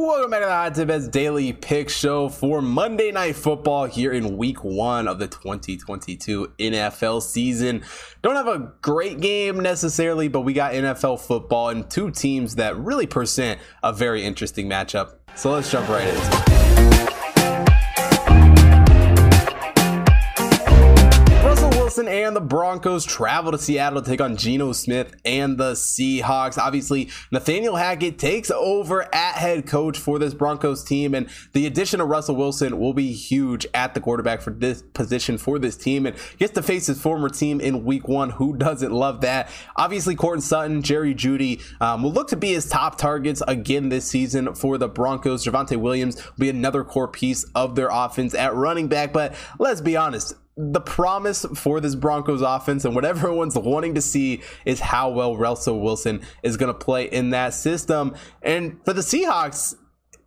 Welcome back to the Hot Tip Bets Daily Pick Show for Monday Night Football here in Week One of the 2022 NFL season. Don't have a great game necessarily, but we got NFL football and two teams that really present a very interesting matchup. So let's jump right into it. And the Broncos travel to Seattle to take on Geno Smith and the Seahawks. Obviously, Nathaniel Hackett takes over at head coach for this Broncos team, and the addition of Russell Wilson will be huge at the quarterback for this position for this team, and gets to face his former team in Week One. Who doesn't love that? Obviously, Courtland Sutton, Jerry Jeudy um, will look to be his top targets again this season for the Broncos. Javonte Williams will be another core piece of their offense at running back, but let's be honest the promise for this Broncos offense and what everyone's wanting to see is how well Russell Wilson is going to play in that system. And for the Seahawks,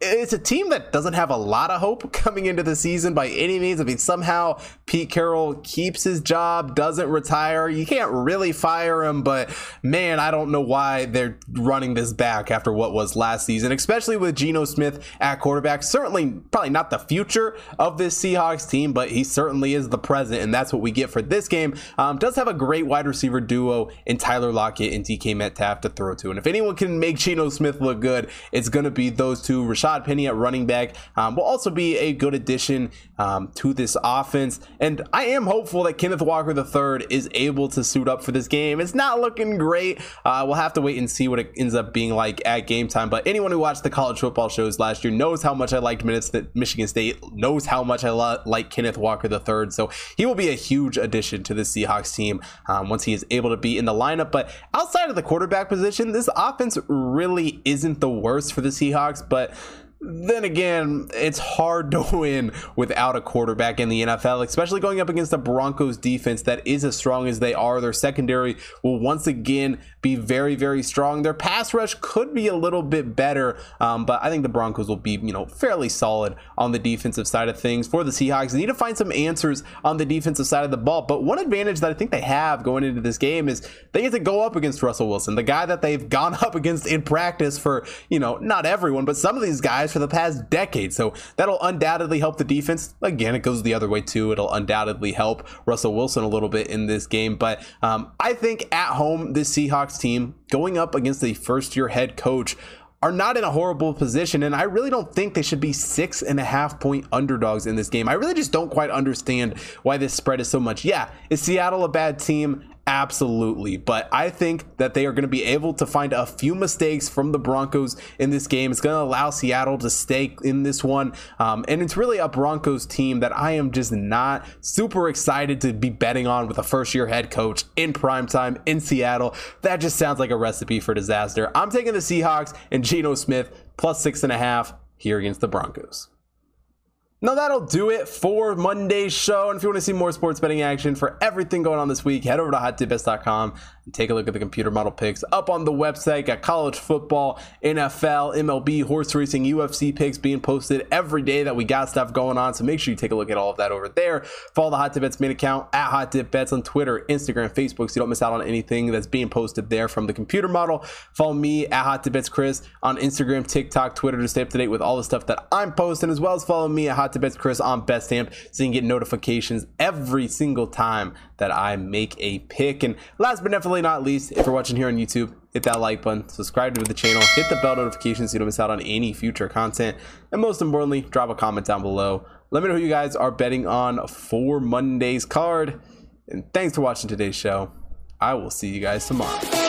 it's a team that doesn't have a lot of hope coming into the season by any means. I mean, somehow Pete Carroll keeps his job, doesn't retire. You can't really fire him, but man, I don't know why they're running this back after what was last season, especially with Geno Smith at quarterback. Certainly, probably not the future of this Seahawks team, but he certainly is the present, and that's what we get for this game. Um, does have a great wide receiver duo in Tyler Lockett and DK Metcalf to throw to. And if anyone can make Geno Smith look good, it's going to be those two. Rashad Rashad Penny at running back um, will also be a good addition um, to this offense. And I am hopeful that Kenneth Walker III is able to suit up for this game. It's not looking great. Uh, we'll have to wait and see what it ends up being like at game time. But anyone who watched the college football shows last year knows how much I liked Michigan State, knows how much I lo- like Kenneth Walker III. So he will be a huge addition to the Seahawks team um, once he is able to be in the lineup. But outside of the quarterback position, this offense really isn't the worst for the Seahawks. But then again, it's hard to win without a quarterback in the NFL, especially going up against the Broncos defense that is as strong as they are. Their secondary will once again be very, very strong. Their pass rush could be a little bit better, um, but I think the Broncos will be, you know, fairly solid on the defensive side of things. For the Seahawks, they need to find some answers on the defensive side of the ball. But one advantage that I think they have going into this game is they get to go up against Russell Wilson, the guy that they've gone up against in practice for, you know, not everyone, but some of these guys for the past decade. So that'll undoubtedly help the defense. Again, it goes the other way too. It'll undoubtedly help Russell Wilson a little bit in this game. But um, I think at home, this Seahawks team going up against a first year head coach are not in a horrible position. And I really don't think they should be six and a half point underdogs in this game. I really just don't quite understand why this spread is so much. Yeah, is Seattle a bad team? Absolutely. But I think that they are going to be able to find a few mistakes from the Broncos in this game. It's going to allow Seattle to stay in this one. Um, and it's really a Broncos team that I am just not super excited to be betting on with a first year head coach in prime time in Seattle. That just sounds like a recipe for disaster. I'm taking the Seahawks and Geno Smith plus six and a half here against the Broncos. Now that'll do it for Monday's show. And if you want to see more sports betting action for everything going on this week, head over to hottipbets.com take a look at the computer model picks up on the website. Got college football, NFL, MLB, horse racing, UFC picks being posted every day that we got stuff going on. So make sure you take a look at all of that over there. Follow the Hot Tip Bets main account at Hot Tip Bets on Twitter, Instagram, Facebook, so you don't miss out on anything that's being posted there from the computer model. Follow me at Hot Tip Bets Chris on Instagram, TikTok, Twitter to stay up to date with all the stuff that I'm posting, as well as follow me at Hot Tip Bets Chris on Betstamp so you can get notifications every single time that I make a pick. And last but not least, if you're watching here on YouTube, hit that like button, subscribe to the channel, hit the bell notification so you don't miss out on any future content. And most importantly, drop a comment down below. Let me know who you guys are betting on for Monday's card. And thanks for watching today's show. I will see you guys tomorrow.